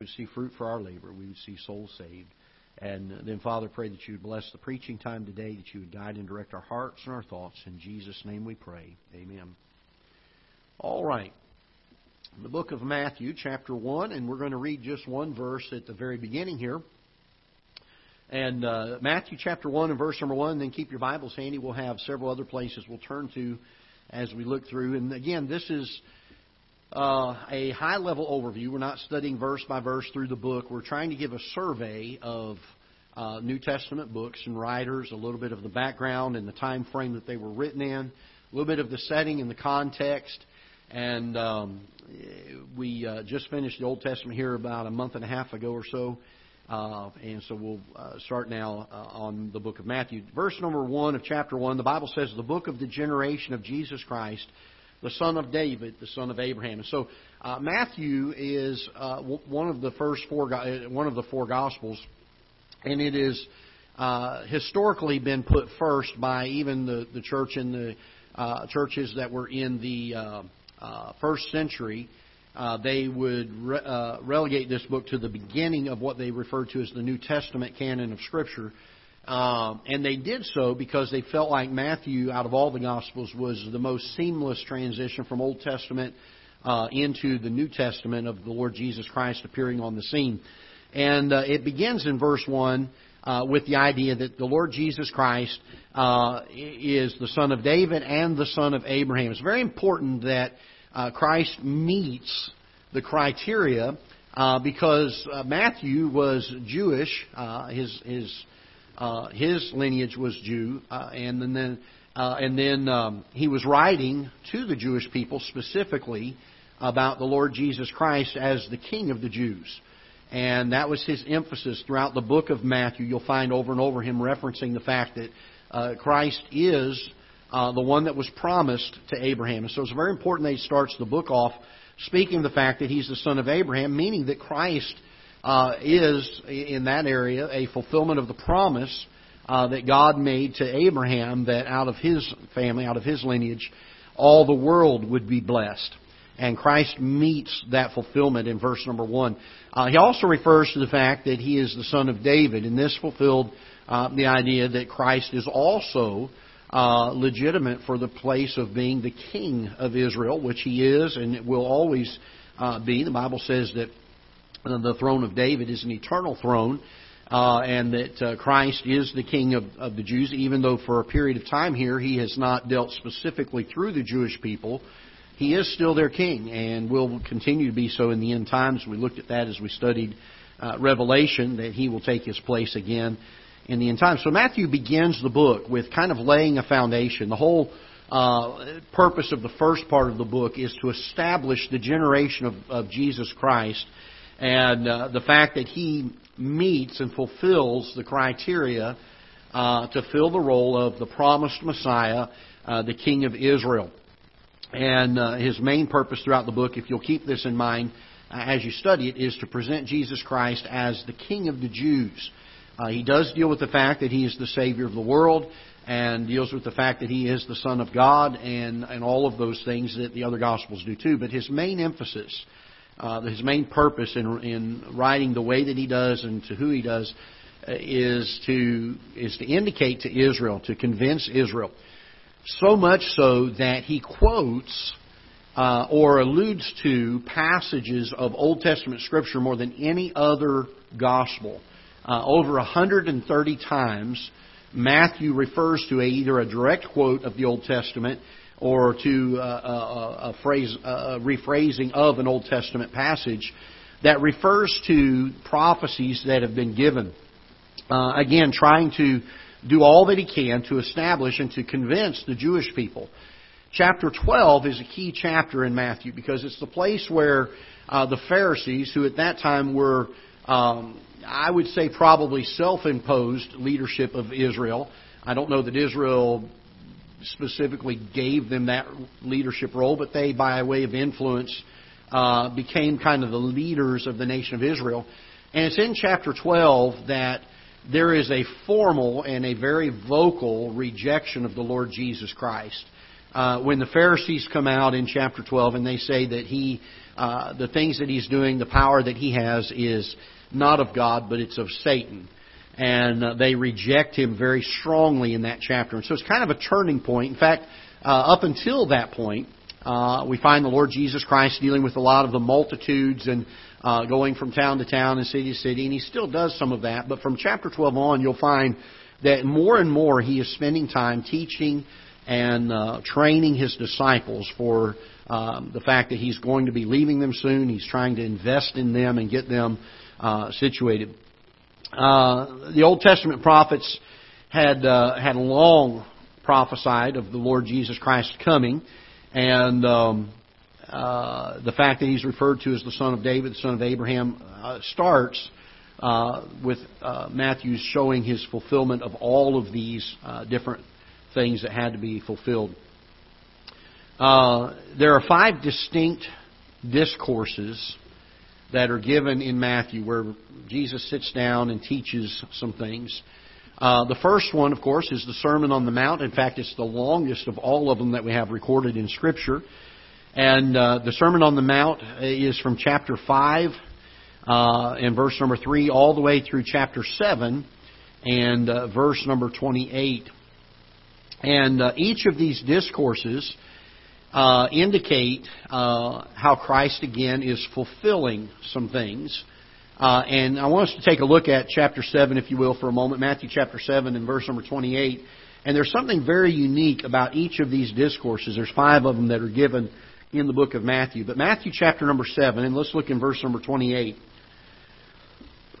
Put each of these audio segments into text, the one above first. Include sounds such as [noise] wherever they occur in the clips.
would see fruit for our labor. We would see souls saved. And then, Father, pray that you would bless the preaching time today, that you would guide and direct our hearts and our thoughts. In Jesus' name we pray. Amen. All right. The book of Matthew, chapter 1, and we're going to read just one verse at the very beginning here. And uh, Matthew chapter 1 and verse number 1, then keep your Bibles handy. We'll have several other places we'll turn to as we look through. And again, this is uh, a high level overview. We're not studying verse by verse through the book. We're trying to give a survey of uh, New Testament books and writers, a little bit of the background and the time frame that they were written in, a little bit of the setting and the context. And um, we uh, just finished the Old Testament here about a month and a half ago or so. Uh, and so we'll uh, start now uh, on the book of Matthew. Verse number one of chapter one, the Bible says, The book of the generation of Jesus Christ, the son of David, the son of Abraham. And so uh, Matthew is uh, one of the first four, uh, one of the four Gospels, and it is uh, historically been put first by even the, the church in the uh, churches that were in the uh, uh, first century. Uh, they would re- relegate this book to the beginning of what they referred to as the New Testament canon of Scripture. Um, and they did so because they felt like Matthew, out of all the Gospels, was the most seamless transition from Old Testament uh, into the New Testament of the Lord Jesus Christ appearing on the scene. And uh, it begins in verse 1 uh, with the idea that the Lord Jesus Christ uh, is the son of David and the son of Abraham. It's very important that uh, Christ meets the criteria uh, because Matthew was Jewish. His his uh, his lineage was Jew, uh, and then uh, and then um, he was writing to the Jewish people specifically about the Lord Jesus Christ as the King of the Jews. And that was his emphasis throughout the book of Matthew. You'll find over and over him referencing the fact that uh, Christ is uh, the one that was promised to Abraham. And so it's very important that he starts the book off speaking of the fact that he's the son of Abraham, meaning that Christ uh, is, in that area, a fulfillment of the promise uh, that God made to Abraham that out of his family, out of his lineage, all the world would be blessed. And Christ meets that fulfillment in verse number one. Uh, he also refers to the fact that he is the son of David, and this fulfilled uh, the idea that Christ is also uh, legitimate for the place of being the king of Israel, which he is and will always uh, be. The Bible says that the throne of David is an eternal throne, uh, and that uh, Christ is the king of, of the Jews, even though for a period of time here he has not dealt specifically through the Jewish people. He is still their king and will continue to be so in the end times. We looked at that as we studied uh, Revelation, that he will take his place again in the end times. So Matthew begins the book with kind of laying a foundation. The whole uh, purpose of the first part of the book is to establish the generation of, of Jesus Christ and uh, the fact that he meets and fulfills the criteria uh, to fill the role of the promised Messiah, uh, the King of Israel. And uh, his main purpose throughout the book, if you'll keep this in mind uh, as you study it, is to present Jesus Christ as the King of the Jews. Uh, he does deal with the fact that he is the Savior of the world and deals with the fact that he is the Son of God and, and all of those things that the other Gospels do too. But his main emphasis, uh, his main purpose in, in writing the way that he does and to who he does, uh, is to is to indicate to Israel, to convince Israel so much so that he quotes uh, or alludes to passages of Old Testament Scripture more than any other gospel. Uh, over 130 times, Matthew refers to a, either a direct quote of the Old Testament or to uh, a, a, phrase, a rephrasing of an Old Testament passage that refers to prophecies that have been given. Uh, again, trying to do all that he can to establish and to convince the Jewish people. Chapter 12 is a key chapter in Matthew because it's the place where uh, the Pharisees, who at that time were, um, I would say, probably self imposed leadership of Israel, I don't know that Israel specifically gave them that leadership role, but they, by way of influence, uh, became kind of the leaders of the nation of Israel. And it's in chapter 12 that there is a formal and a very vocal rejection of the Lord Jesus Christ. uh, when the Pharisees come out in chapter 12 and they say that he, uh, the things that he's doing, the power that he has is not of God, but it's of Satan. And uh, they reject him very strongly in that chapter. And so it's kind of a turning point. In fact, uh, up until that point, uh, we find the Lord Jesus Christ dealing with a lot of the multitudes and uh, going from town to town and city to city, and he still does some of that. But from chapter 12 on, you'll find that more and more he is spending time teaching and uh, training his disciples for um, the fact that he's going to be leaving them soon. He's trying to invest in them and get them uh, situated. Uh, the Old Testament prophets had uh, had long prophesied of the Lord Jesus Christ coming, and um, uh, the fact that he's referred to as the son of David, the son of Abraham, uh, starts uh, with uh, Matthew's showing his fulfillment of all of these uh, different things that had to be fulfilled. Uh, there are five distinct discourses that are given in Matthew where Jesus sits down and teaches some things. Uh, the first one, of course, is the Sermon on the Mount. In fact, it's the longest of all of them that we have recorded in Scripture. And uh, the Sermon on the Mount is from chapter 5 uh, and verse number 3 all the way through chapter 7 and uh, verse number 28. And uh, each of these discourses uh, indicate uh, how Christ again is fulfilling some things. Uh, and I want us to take a look at chapter 7, if you will, for a moment. Matthew chapter 7 and verse number 28. And there's something very unique about each of these discourses. There's five of them that are given in the book of Matthew. But Matthew chapter number 7, and let's look in verse number 28. [clears throat]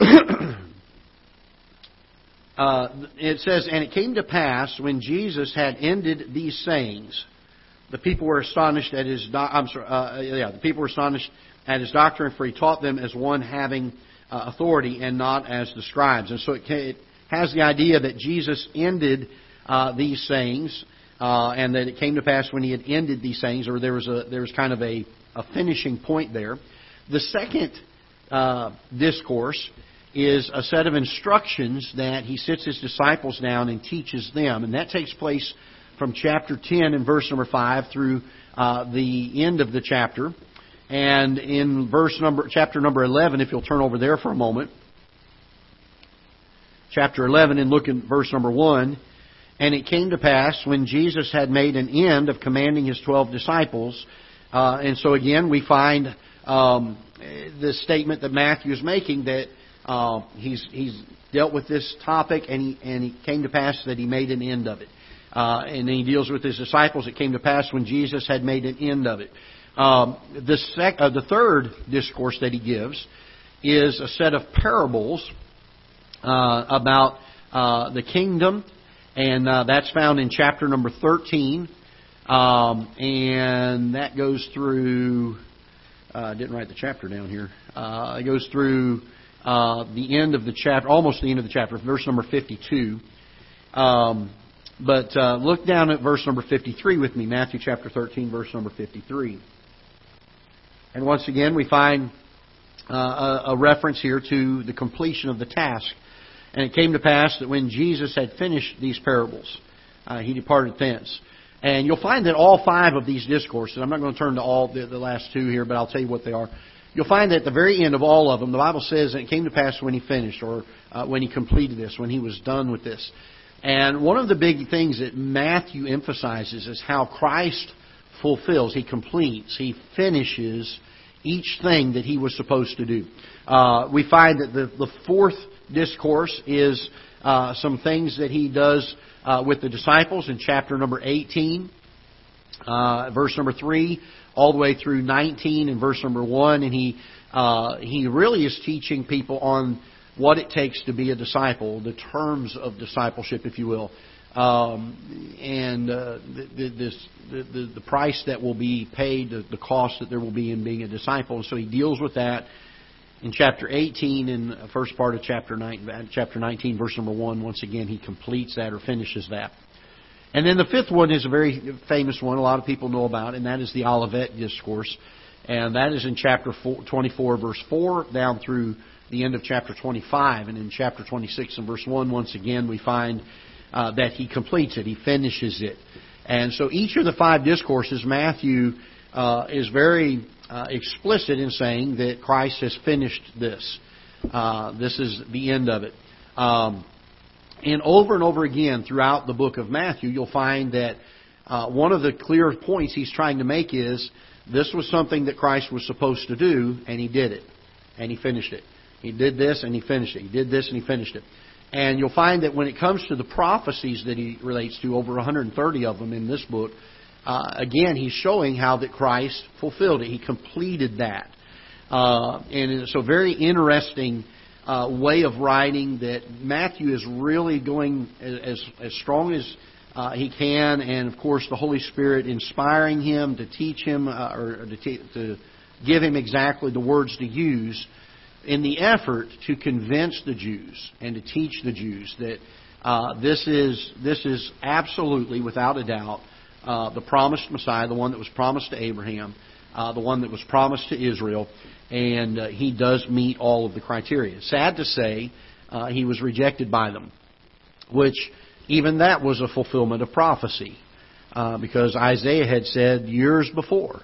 uh, it says, And it came to pass when Jesus had ended these sayings, the people were astonished at his. Do- I'm sorry, uh, yeah, the people were astonished at his doctrine, for he taught them as one having uh, authority and not as the scribes. And so it, it has the idea that Jesus ended uh, these sayings uh, and that it came to pass when he had ended these things, or there was a there was kind of a, a finishing point there. The second uh, discourse is a set of instructions that he sits his disciples down and teaches them, and that takes place from chapter 10 and verse number 5 through uh, the end of the chapter. And in verse number, chapter number 11, if you'll turn over there for a moment, chapter 11 and look in verse number 1, and it came to pass when Jesus had made an end of commanding his twelve disciples, uh, and so again we find um, the statement that Matthew is making that uh, he's he's dealt with this topic, and he and he came to pass that he made an end of it. Uh, and then he deals with his disciples. It came to pass when Jesus had made an end of it. Um, the, sec- uh, the third discourse that he gives is a set of parables uh, about uh, the kingdom and uh, that's found in chapter number 13. Um, and that goes through, uh, I didn't write the chapter down here. It goes through the end of the chapter, almost the end of the chapter, verse number 52. Um, but uh, look down at verse number 53 with me, Matthew chapter 13, verse number 53. And once again, we find uh, a, reference here to the completion of the task and it came to pass that when Jesus had finished these parables, uh, he departed thence. And you'll find that all five of these discourses, I'm not going to turn to all the, the last two here, but I'll tell you what they are. You'll find that at the very end of all of them, the Bible says that it came to pass when he finished, or uh, when he completed this, when he was done with this. And one of the big things that Matthew emphasizes is how Christ fulfills, he completes, he finishes each thing that he was supposed to do. Uh, we find that the, the fourth discourse is uh, some things that he does uh, with the disciples in chapter number 18, uh, verse number 3, all the way through 19 and verse number 1. And he, uh, he really is teaching people on what it takes to be a disciple, the terms of discipleship, if you will. Um, and uh, the, this, the, the price that will be paid, the, the cost that there will be in being a disciple. And so he deals with that in chapter 18 and the first part of chapter 19, chapter 19, verse number 1, once again, he completes that or finishes that. And then the fifth one is a very famous one a lot of people know about, and that is the Olivet Discourse. And that is in chapter 24, verse 4, down through the end of chapter 25. And in chapter 26 and verse 1, once again, we find uh, that he completes it, he finishes it. And so each of the five discourses, Matthew uh, is very uh, explicit in saying that Christ has finished this. Uh, this is the end of it. Um, and over and over again throughout the book of Matthew, you'll find that uh, one of the clear points he's trying to make is this was something that Christ was supposed to do, and he did it, and he finished it. He did this, and he finished it. He did this, and he finished it. And you'll find that when it comes to the prophecies that he relates to, over 130 of them in this book, uh, again, he's showing how that Christ fulfilled it. He completed that. Uh, and so, very interesting uh, way of writing that Matthew is really going as, as strong as uh, he can, and of course, the Holy Spirit inspiring him to teach him uh, or to, to give him exactly the words to use in the effort to convince the Jews and to teach the Jews that uh, this is this is absolutely, without a doubt, uh, the promised Messiah, the one that was promised to Abraham, uh, the one that was promised to Israel, and uh, he does meet all of the criteria. Sad to say, uh, he was rejected by them, which even that was a fulfillment of prophecy, uh, because Isaiah had said years before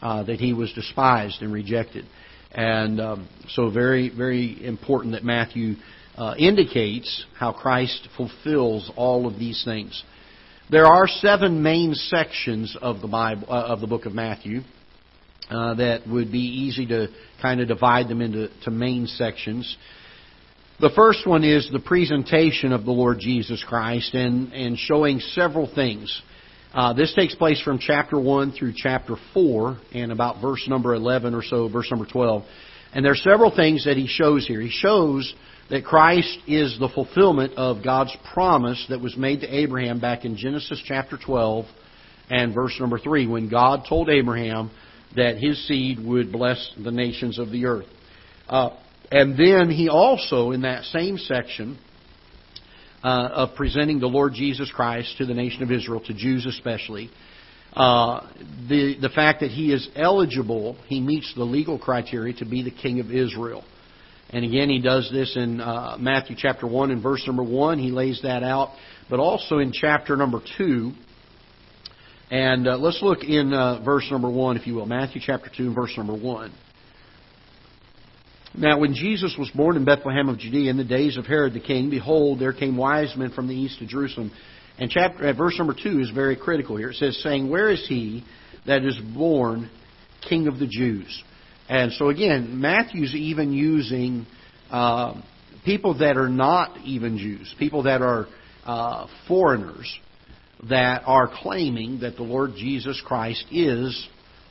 that he was despised and rejected. And um, so, very, very important that Matthew uh, indicates how Christ fulfills all of these things. There are seven main sections of the Bible, uh, of the book of Matthew, uh, that would be easy to kind of divide them into to main sections. The first one is the presentation of the Lord Jesus Christ and, and showing several things. Uh, this takes place from chapter 1 through chapter 4 and about verse number 11 or so, verse number 12. And there are several things that he shows here. He shows that Christ is the fulfillment of God's promise that was made to Abraham back in Genesis chapter 12 and verse number 3 when God told Abraham that his seed would bless the nations of the earth. Uh, and then he also, in that same section, uh, of presenting the Lord Jesus Christ to the nation of Israel, to Jews especially. Uh, the the fact that he is eligible, he meets the legal criteria to be the king of Israel. And again, he does this in uh, Matthew chapter one and verse number one. He lays that out, but also in chapter number two. And uh, let's look in uh, verse number one, if you will, Matthew chapter two and verse number one. Now, when Jesus was born in Bethlehem of Judea in the days of Herod the king, behold, there came wise men from the east to Jerusalem. And chapter, uh, verse number two is very critical here. It says, saying, Where is he that is born King of the Jews? And so again, Matthew's even using uh, people that are not even Jews, people that are uh, foreigners, that are claiming that the Lord Jesus Christ is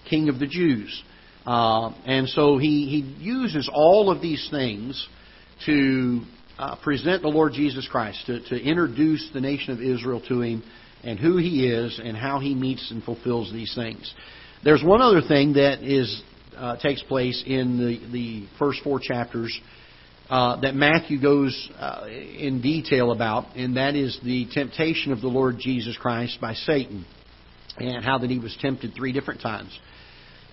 King of the Jews. Uh, and so he, he uses all of these things to uh, present the Lord Jesus Christ, to, to introduce the nation of Israel to him and who he is and how he meets and fulfills these things. There's one other thing that is uh, takes place in the, the first four chapters uh, that Matthew goes uh, in detail about, and that is the temptation of the Lord Jesus Christ by Satan, and how that he was tempted three different times.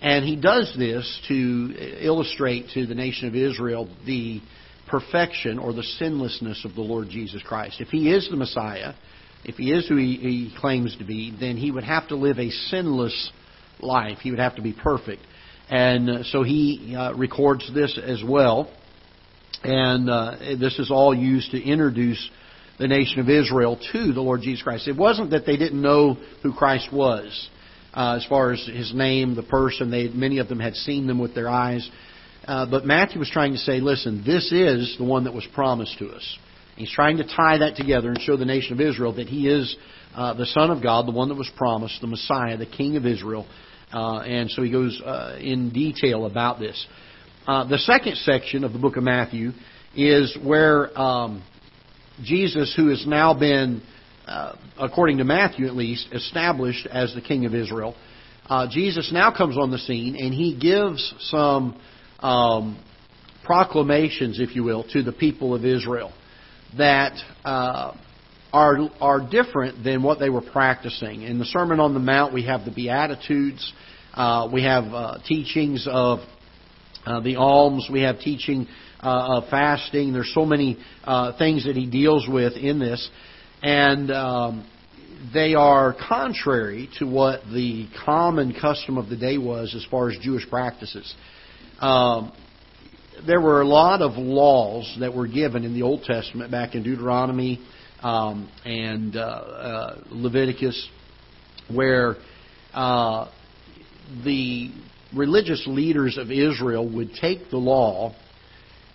And he does this to illustrate to the nation of Israel the perfection or the sinlessness of the Lord Jesus Christ. If he is the Messiah, if he is who he, he claims to be, then he would have to live a sinless life. He would have to be perfect. And uh, so he uh, records this as well. And uh, this is all used to introduce the nation of Israel to the Lord Jesus Christ. It wasn't that they didn't know who Christ was uh, as far as his name, the person. They many of them had seen them with their eyes. Uh, but Matthew was trying to say, listen, this is the one that was promised to us. He's trying to tie that together and show the nation of Israel that he is uh, the Son of God, the one that was promised, the Messiah, the King of Israel. Uh, and so he goes uh, in detail about this. Uh, the second section of the book of Matthew is where um, Jesus, who has now been uh, according to Matthew at least, established as the king of Israel. Uh, Jesus now comes on the scene and he gives some um, proclamations, if you will, to the people of Israel that uh, are are different than what they were practicing. In the Sermon on the Mount, we have the Beatitudes, uh, we have uh, teachings of the alms, we have teaching uh, of fasting. There's so many uh, things that he deals with in this. And um, they are contrary to what the common custom of the day was as far as Jewish practices. Um, there were a lot of laws that were given in the Old Testament back in Deuteronomy um, and uh, uh, Leviticus where uh, the religious leaders of Israel would take the law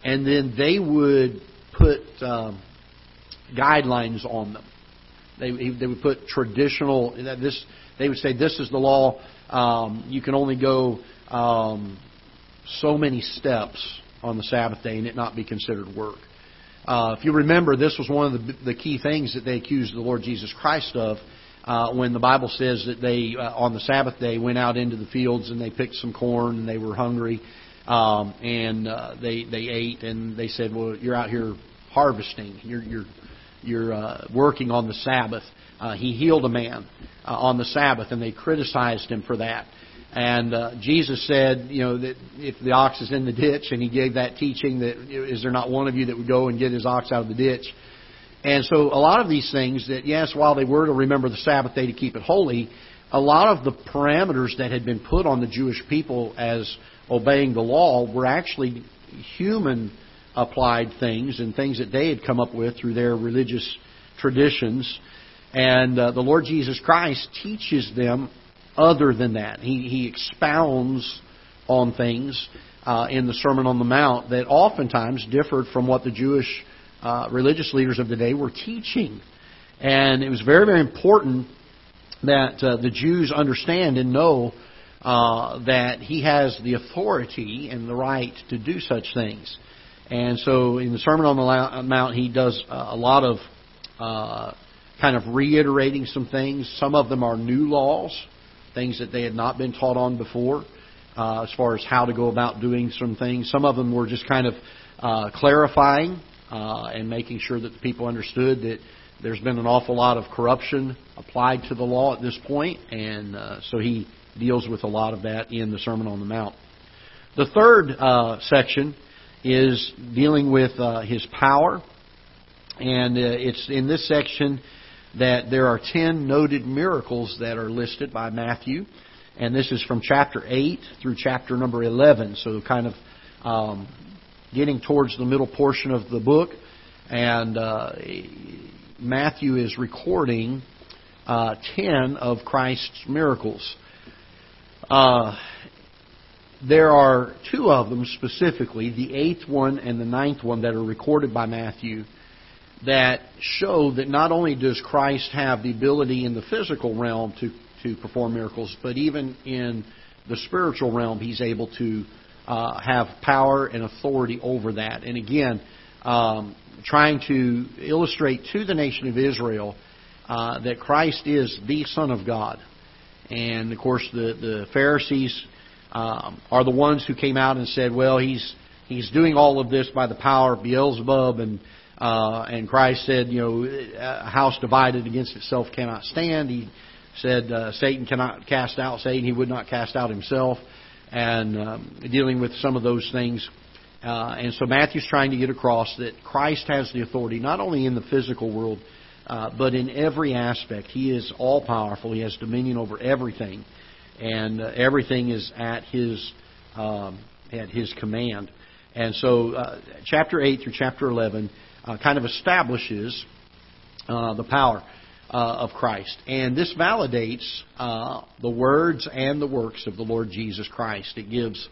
and then they would put um, guidelines on them. They, they would put traditional this. They would say this is the law. Um, you can only go um, so many steps on the Sabbath day and it not be considered work. Uh, if you remember, this was one of the, the key things that they accused the Lord Jesus Christ of uh, when the Bible says that they, uh, on the Sabbath day, went out into the fields and they picked some corn and they were hungry um, and uh, they they ate and they said, "Well, you're out here harvesting. You're you're you're uh, working on the Sabbath." Uh, he healed a man uh, on the Sabbath, and they criticized him for that. And uh, Jesus said, you know, that if the ox is in the ditch, and he gave that teaching that is there not one of you that would go and get his ox out of the ditch? And so a lot of these things that, yes, while they were to remember the Sabbath day to keep it holy, a lot of the parameters that had been put on the Jewish people as obeying the law were actually human applied things and things that they had come up with through their religious traditions. And uh, the Lord Jesus Christ teaches them other than that. He, he expounds on things uh, in the Sermon on the Mount that oftentimes differed from what the Jewish uh, religious leaders of the day were teaching. And it was very, very important that uh, the Jews understand and know uh, that he has the authority and the right to do such things. And so in the Sermon on the Mount, he does a lot of uh, kind of reiterating some things. Some of them are new laws, things that they had not been taught on before, uh, as far as how to go about doing some things. Some of them were just kind of uh, clarifying uh, and making sure that the people understood that there's been an awful lot of corruption applied to the law at this point, and uh, so he deals with a lot of that in the Sermon on the Mount. The third uh, section is dealing with uh, his power, and uh, it's in this section that there are ten noted miracles that are listed by Matthew, and this is from chapter eight through chapter number eleven. So kind of um, getting towards the middle portion of the book, and uh, Matthew is recording uh, ten of Christ's miracles. Uh, there are two of them specifically, the eighth one and the ninth one, that are recorded by Matthew that show that not only does Christ have the ability in the physical realm to, to perform miracles, but even in the spiritual realm, he's able to uh, have power and authority over that. And again, um, trying to illustrate to the nation of Israel uh, that Christ is the Son of God. And of course, the the Pharisees um, are the ones who came out and said, "Well, he's he's doing all of this by the power of Beelzebub," and uh, and Christ said, "You know, a house divided against itself cannot stand." He said, uh, "Satan cannot cast out Satan; he would not cast out himself." And um, dealing with some of those things. Uh, and so Matthew's trying to get across that Christ has the authority not only in the physical world, uh, but in every aspect, He is all powerful. He has dominion over everything, and uh, everything is at His um, at His command. And so, uh, chapter eight through chapter eleven uh, kind of establishes uh, the power uh, of Christ, and this validates the words and the works of the Lord Jesus Christ. It gives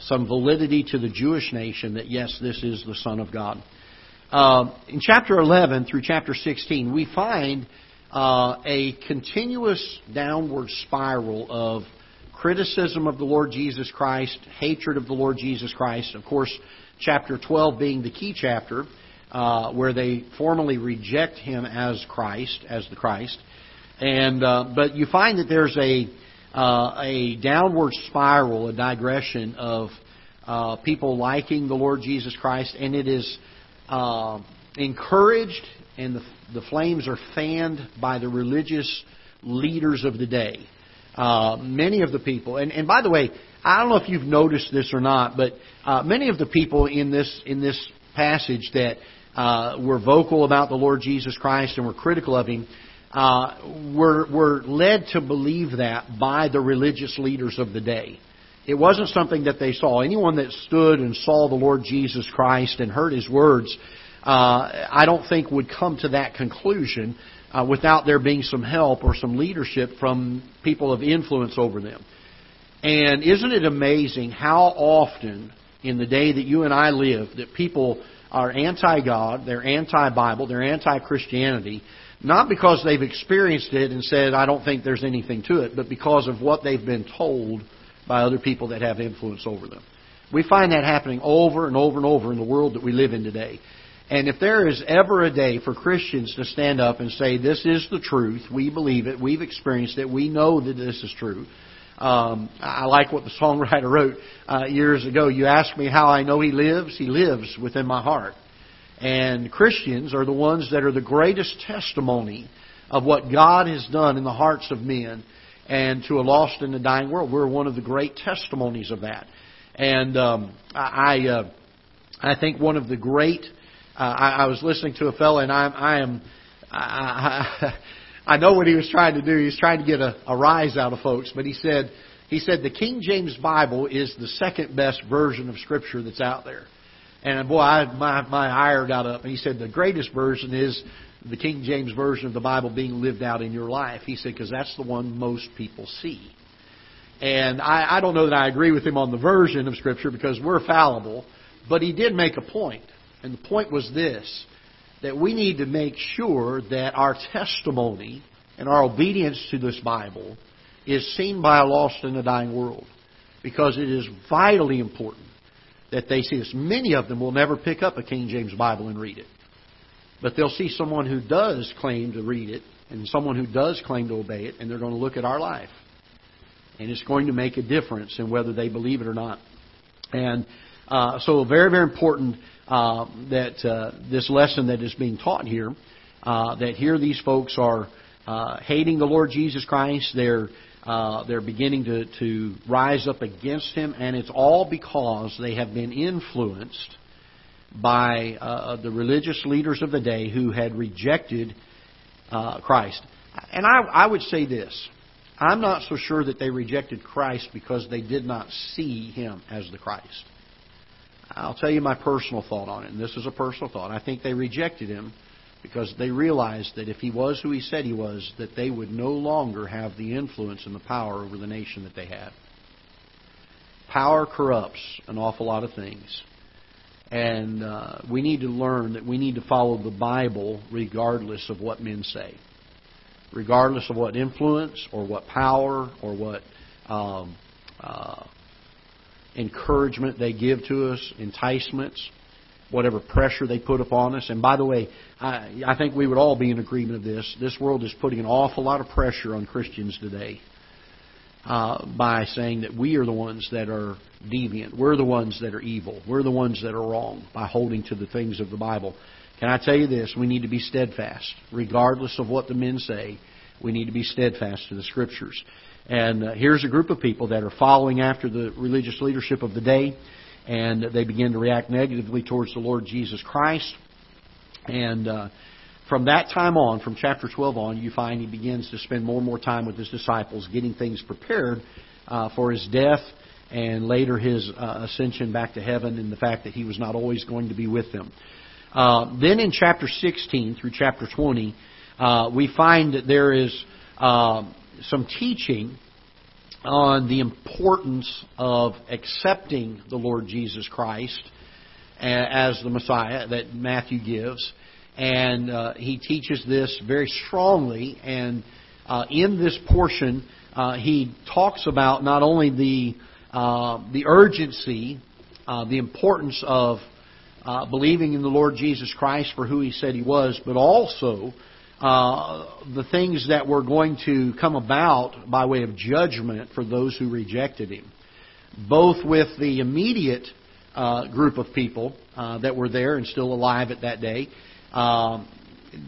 some validity to the Jewish nation that yes, this is the Son of God. Uh, in chapter 11 through chapter 16, we find uh, a continuous downward spiral of criticism of the Lord Jesus Christ, hatred of the Lord Jesus Christ. Of course, chapter 12 being the key chapter, uh, where they formally reject him as Christ, as the Christ. And uh, but you find that there's a uh, a downward spiral, a digression of uh, people liking the Lord Jesus Christ, and it is uh, encouraged and the, the flames are fanned by the religious leaders of the day. Uh, many of the people, and, and by the way, I don't know if you've noticed this or not, but uh, many of the people in this in this passage that uh, were vocal about the Lord Jesus Christ and were critical of him, uh, were, were led to believe that by the religious leaders of the day. It wasn't something that they saw. Anyone that stood and saw the Lord Jesus Christ and heard His words, uh, I don't think would come to that conclusion uh, without there being some help or some leadership from people of influence over them. And isn't it amazing how often in the day that you and I live that people are anti-God, they're anti-Bible, they're anti-Christianity, not because they've experienced it and said, I don't think there's anything to it, but because of what they've been told by other people that have influence over them. We find that happening over and over and over in the world that we live in today. And if there is ever a day for Christians to stand up and say, This is the truth, we believe it, we've experienced it, we know that this is true. Um, I like what the songwriter wrote uh, years ago. You ask me how I know He lives, He lives within my heart. And Christians are the ones that are the greatest testimony of what God has done in the hearts of men and to a lost and a dying world. We're one of the great testimonies of that. And um, I, uh, I think one of the great uh, I, I was listening to a fellow, and I, I am, I, [laughs] I, know what he was trying to do. He was trying to get a, a rise out of folks, but he said, he said the King James Bible is the second best version of Scripture that's out there. And boy, I, my my ire got up. And he said the greatest version is the King James version of the Bible being lived out in your life. He said because that's the one most people see. And I, I don't know that I agree with him on the version of Scripture because we're fallible, but he did make a point. And the point was this that we need to make sure that our testimony and our obedience to this Bible is seen by a lost and a dying world. Because it is vitally important that they see this. Many of them will never pick up a King James Bible and read it. But they'll see someone who does claim to read it and someone who does claim to obey it, and they're going to look at our life. And it's going to make a difference in whether they believe it or not. And uh, so, very, very important uh, that uh, this lesson that is being taught here, uh, that here these folks are uh, hating the Lord Jesus Christ. They're uh, they're beginning to, to rise up against him, and it's all because they have been influenced by uh, the religious leaders of the day who had rejected Christ. And I, I would say this I'm not so sure that they rejected Christ because they did not see him as the Christ. I'll tell you my personal thought on it, and this is a personal thought. I think they rejected him because they realized that if he was who he said he was, that they would no longer have the influence and the power over the nation that they had. Power corrupts an awful lot of things. And uh, we need to learn that we need to follow the Bible regardless of what men say. Regardless of what influence or what power or what um, uh, encouragement they give to us, enticements, whatever pressure they put upon us. And by the way, I, I think we would all be in agreement of this. This world is putting an awful lot of pressure on Christians today uh, by saying that we are the ones that are deviant. We're the ones that are evil. We're the ones that are wrong by holding to the things of the Bible. Can I tell you this? We need to be steadfast. Regardless of what the men say, we need to be steadfast to the Scriptures. And uh, here's a group of people that are following after the religious leadership of the day, and they begin to react negatively towards the Lord Jesus Christ. And uh, from that time on, from chapter 12 on, you find he begins to spend more and more time with his disciples, getting things prepared uh, for his death and later his uh, ascension back to heaven, and the fact that he was not always going to be with them. Uh, then in chapter 16 through chapter 20, uh, we find that there is some teaching on the importance of accepting the Lord Jesus Christ as the Messiah that Matthew gives. And uh, he teaches this very strongly. And uh, in this portion, uh, he talks about not only the uh, the urgency, uh, the importance of uh, believing in the Lord Jesus Christ for who he said he was, but also uh, the things that were going to come about by way of judgment for those who rejected him, both with the immediate uh, group of people uh, that were there and still alive at that day, um,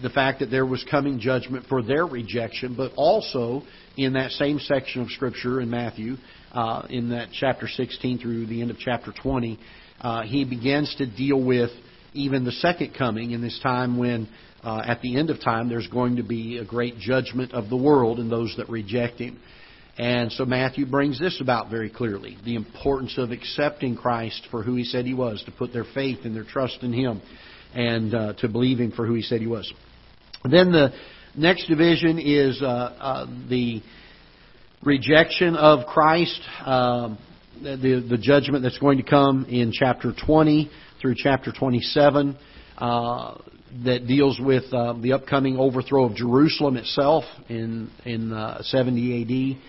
the fact that there was coming judgment for their rejection, but also in that same section of Scripture in Matthew, uh, in that chapter 16 through the end of chapter 20, uh, he begins to deal with even the second coming in this time when, uh, at the end of time, there's going to be a great judgment of the world and those that reject Him. And so Matthew brings this about very clearly the importance of accepting Christ for who He said He was, to put their faith and their trust in Him, and uh, to believe Him for who He said He was. Then the next division is uh, uh, the rejection of Christ, um, the, the judgment that's going to come in chapter 20 through chapter 27. Uh, that deals with uh, the upcoming overthrow of Jerusalem itself in in uh, 70 A.D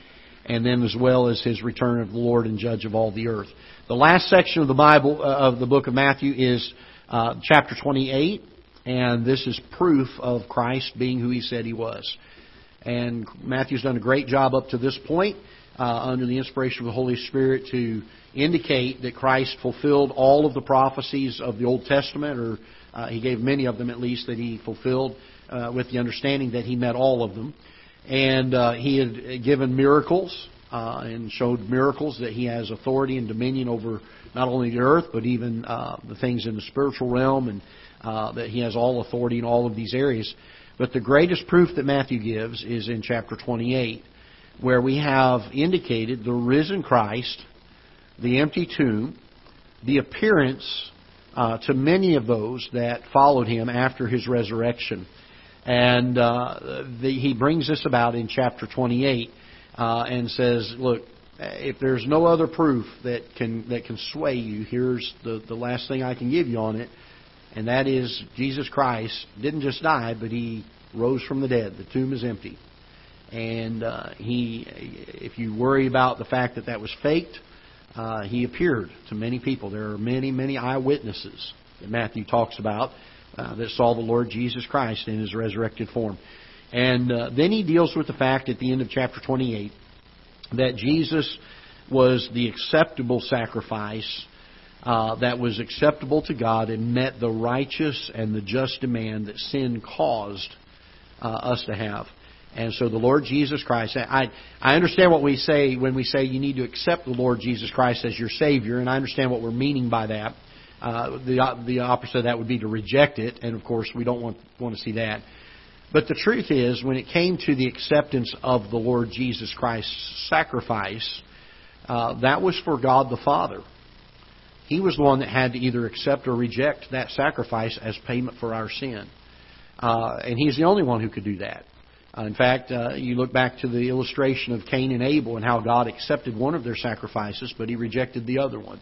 and then as well as his return of the Lord and Judge of all the earth. The last section of the Bible uh, of the book of Matthew is uh, chapter 28, and this is proof of Christ being who he said he was. And Matthew's done a great job up to this point uh, under the inspiration of the Holy Spirit to indicate that Christ fulfilled all of the prophecies of the Old Testament, or uh, he gave many of them at least that he fulfilled uh, with the understanding that he met all of them. And uh, he had given miracles uh, and showed miracles that he has authority and dominion over not only the earth, but even uh, the things in the spiritual realm, and uh, that he has all authority in all of these areas. But the greatest proof that Matthew gives is in chapter 28, where we have indicated the risen Christ, the empty tomb, the appearance uh, to many of those that followed him after his resurrection. And uh, the, he brings this about in chapter 28 uh, and says, look, if there's no other proof that can that can sway you, here's the, the last thing I can give you on it, and that is Jesus Christ didn't just die, but he rose from the dead. The tomb is empty, and uh, he, if you worry about the fact that that was faked, uh, he appeared to many people. There are many many eyewitnesses that Matthew talks about uh, that saw the Lord Jesus Christ in his resurrected form. And uh, then he deals with the fact at the end of chapter 28 that Jesus was the acceptable sacrifice uh, that was acceptable to God and met the righteous and the just demand that sin caused uh, us to have. And so the Lord Jesus Christ, I, I understand what we say when we say you need to accept the Lord Jesus Christ as your Savior, and I understand what we're meaning by that. Uh, the the opposite of that would be to reject it, and of course we don't want want to see that. But the truth is, when it came to the acceptance of the Lord Jesus Christ's sacrifice, uh, that was for God the Father. He was the one that had to either accept or reject that sacrifice as payment for our sin. Uh, and He's the only one who could do that. Uh, in fact, uh, you look back to the illustration of Cain and Abel and how God accepted one of their sacrifices, but He rejected the other one.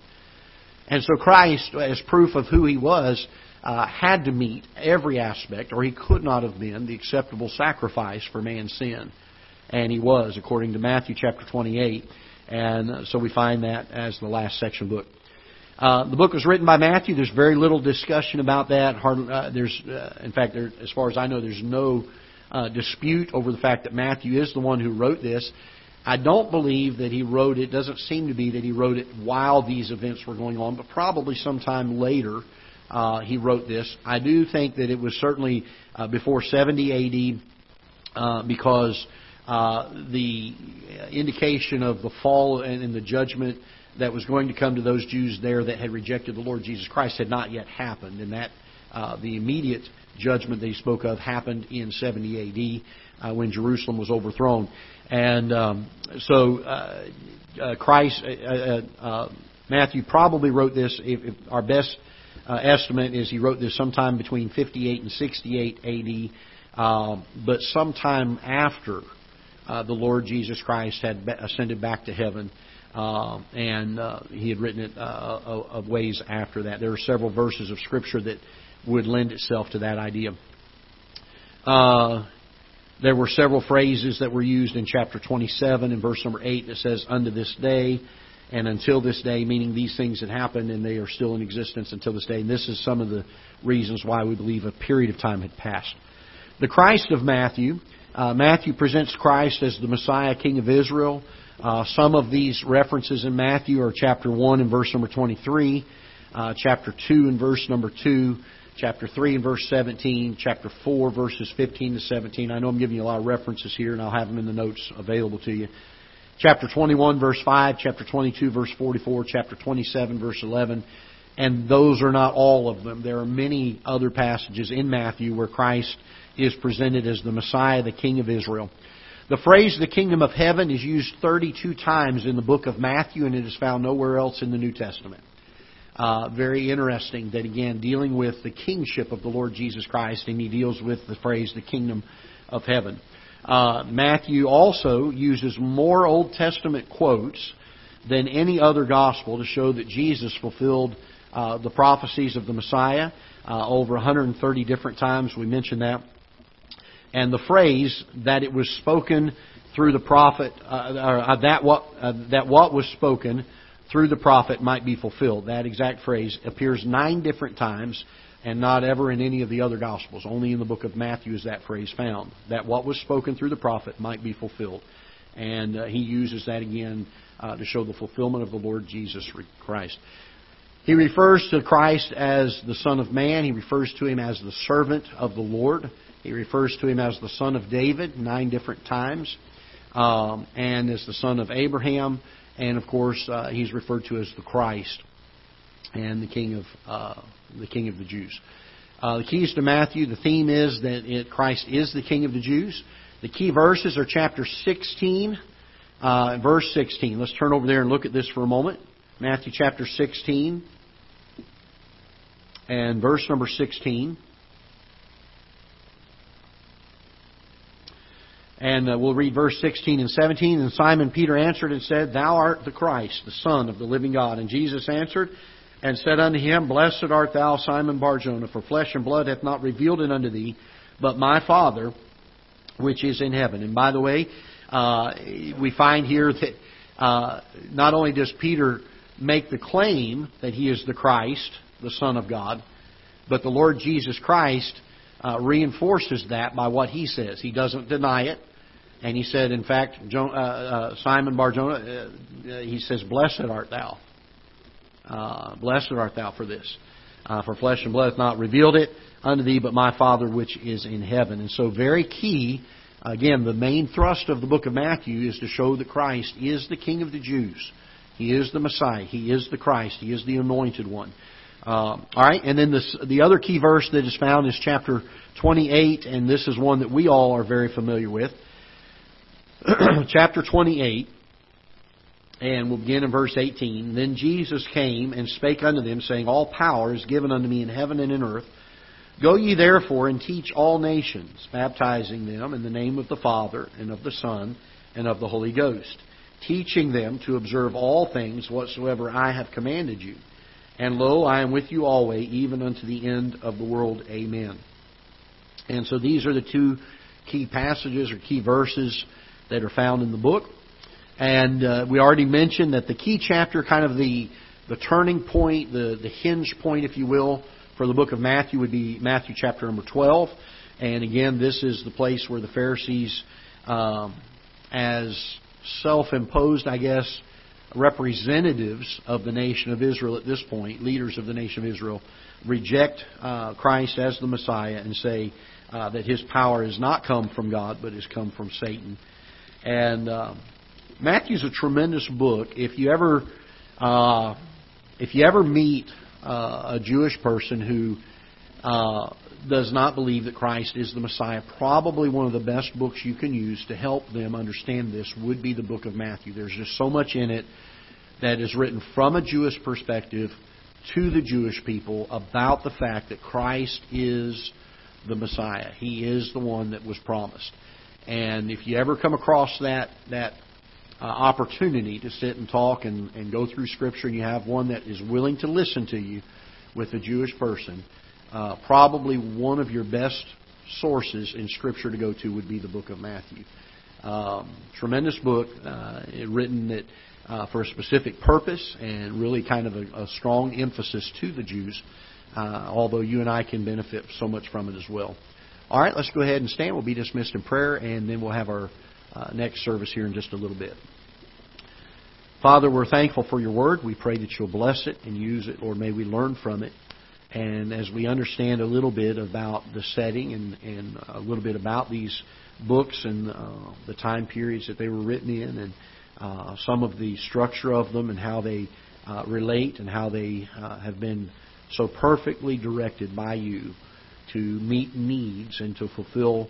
And so Christ, as proof of who he was, uh, had to meet every aspect, or he could not have been the acceptable sacrifice for man's sin. And he was, according to Matthew chapter 28. And so we find that as the last section of the book. Uh, the book was written by Matthew. There's very little discussion about that. Hard, uh, there's, uh, in fact, there, as far as I know, there's no uh, dispute over the fact that Matthew is the one who wrote this. I don't believe that he wrote it, It doesn't seem to be that he wrote it while these events were going on, but probably sometime later uh, he wrote this. I do think that it was certainly uh, before 70 AD uh, because uh, the indication of the fall and, and the judgment that was going to come to those Jews there that had rejected the Lord Jesus Christ had not yet happened, and that uh, the immediate judgment that he spoke of happened in 70 AD uh, when Jerusalem was overthrown. And um, so uh, uh, Christ, uh, uh, uh, Matthew probably wrote this. If, if our best estimate is he wrote this sometime between 58 and 68 A.D. but sometime after the Lord Jesus Christ had ascended back to heaven. Uh, and uh, he had written it uh, of ways after that. There are several verses of Scripture that would lend itself to that idea. There were several phrases that were used in chapter 27 in verse number 8 that says, unto this day and until this day, meaning these things had happened and they are still in existence until this day. And this is some of the reasons why we believe a period of time had passed. The Christ of Matthew, uh, Matthew presents Christ as the Messiah, King of Israel. Uh, some of these references in Matthew are chapter 1 and verse number 23, uh, chapter 2 and verse number 2, chapter 3 and verse 17, chapter 4 verses 15 to 17. I know I'm giving you a lot of references here, and I'll have them in the notes available to you. Chapter 21 verse 5, chapter 22 verse 44, chapter 27 verse 11, and those are not all of them. There are many other passages in Matthew where Christ is presented as the Messiah, the King of Israel. The phrase the kingdom of heaven is used 32 times in the book of Matthew, and it is found nowhere else in the New Testament. Uh, very interesting that, again, dealing with the kingship of the Lord Jesus Christ, and he deals with the phrase the kingdom of heaven. Uh, Matthew also uses more Old Testament quotes than any other gospel to show that Jesus fulfilled uh, the prophecies of the Messiah uh, over 130 different times. We mentioned that. And the phrase that it was spoken through the prophet, uh, uh that what uh, that what was spoken through the prophet might be fulfilled. That exact phrase appears nine different times and not ever in any of the other Gospels. Only in the book of Matthew is that phrase found. That what was spoken through the prophet might be fulfilled. And uh, he uses that again uh, to show the fulfillment of the Lord Jesus Christ. He refers to Christ as the Son of Man. He refers to him as the servant of the Lord. He refers to him as the Son of David nine different times, um, and as the Son of Abraham. And of course, uh, he's referred to as the Christ and the King of uh, the King of the Jews. Uh, the keys to Matthew, the theme is that it, Christ is the King of the Jews. The key verses are chapter 16, uh, verse 16. Let's turn over there and look at this for a moment. Matthew chapter 16 and verse number 16. And uh, we'll read verse 16 and 17. And Simon Peter answered and said, Thou art the Christ, the Son of the living God. And Jesus answered, and said unto him, Blessed art thou, Simon Barjona, for flesh and blood hath not revealed it unto thee, but my Father which is in heaven. And by the way, uh, we find here that uh, not only does Peter make the claim that he is the Christ, the Son of God, but the Lord Jesus Christ uh, reinforces that by what he says. He doesn't deny it. And he said, in fact, uh, uh, Simon Barjona, uh, he says, Blessed art thou. Uh, blessed art thou for this. Uh, for flesh and blood hath not revealed it unto thee, but my Father which is in heaven. And so, very key, again, the main thrust of the book of Matthew is to show that Christ is the King of the Jews. He is the Messiah. He is the Christ. He is the anointed one. Uh, all right, and then this, the other key verse that is found is chapter 28, and this is one that we all are very familiar with. [clears throat] chapter 28 and we'll begin in verse 18. Then Jesus came and spake unto them, saying, All power is given unto me in heaven and in earth. Go ye therefore and teach all nations, baptizing them in the name of the Father, and of the Son, and of the Holy Ghost, teaching them to observe all things whatsoever I have commanded you. And lo, I am with you always, even unto the end of the world. Amen. And so these are the two key passages or key verses that are found in the book. And uh, we already mentioned that the key chapter, kind of the, the turning point, the, the hinge point, if you will, for the book of Matthew would be Matthew chapter number 12. And again, this is the place where the Pharisees, um, as self imposed, I guess, representatives of the nation of Israel at this point, leaders of the nation of Israel, reject uh, Christ as the Messiah and say uh, that his power has not come from God, but has come from Satan. And. Um, Matthew's a tremendous book. If you ever, uh, if you ever meet uh, a Jewish person who uh, does not believe that Christ is the Messiah, probably one of the best books you can use to help them understand this would be the book of Matthew. There's just so much in it that is written from a Jewish perspective to the Jewish people about the fact that Christ is the Messiah. He is the one that was promised. And if you ever come across that that uh, opportunity to sit and talk and, and go through Scripture, and you have one that is willing to listen to you with a Jewish person, uh, probably one of your best sources in Scripture to go to would be the book of Matthew. Um, tremendous book, uh, written that, uh, for a specific purpose and really kind of a, a strong emphasis to the Jews, uh, although you and I can benefit so much from it as well. All right, let's go ahead and stand. We'll be dismissed in prayer, and then we'll have our uh, next service here in just a little bit. Father, we're thankful for your word. We pray that you'll bless it and use it, Lord. May we learn from it. And as we understand a little bit about the setting and, and a little bit about these books and uh, the time periods that they were written in and uh, some of the structure of them and how they uh, relate and how they uh, have been so perfectly directed by you to meet needs and to fulfill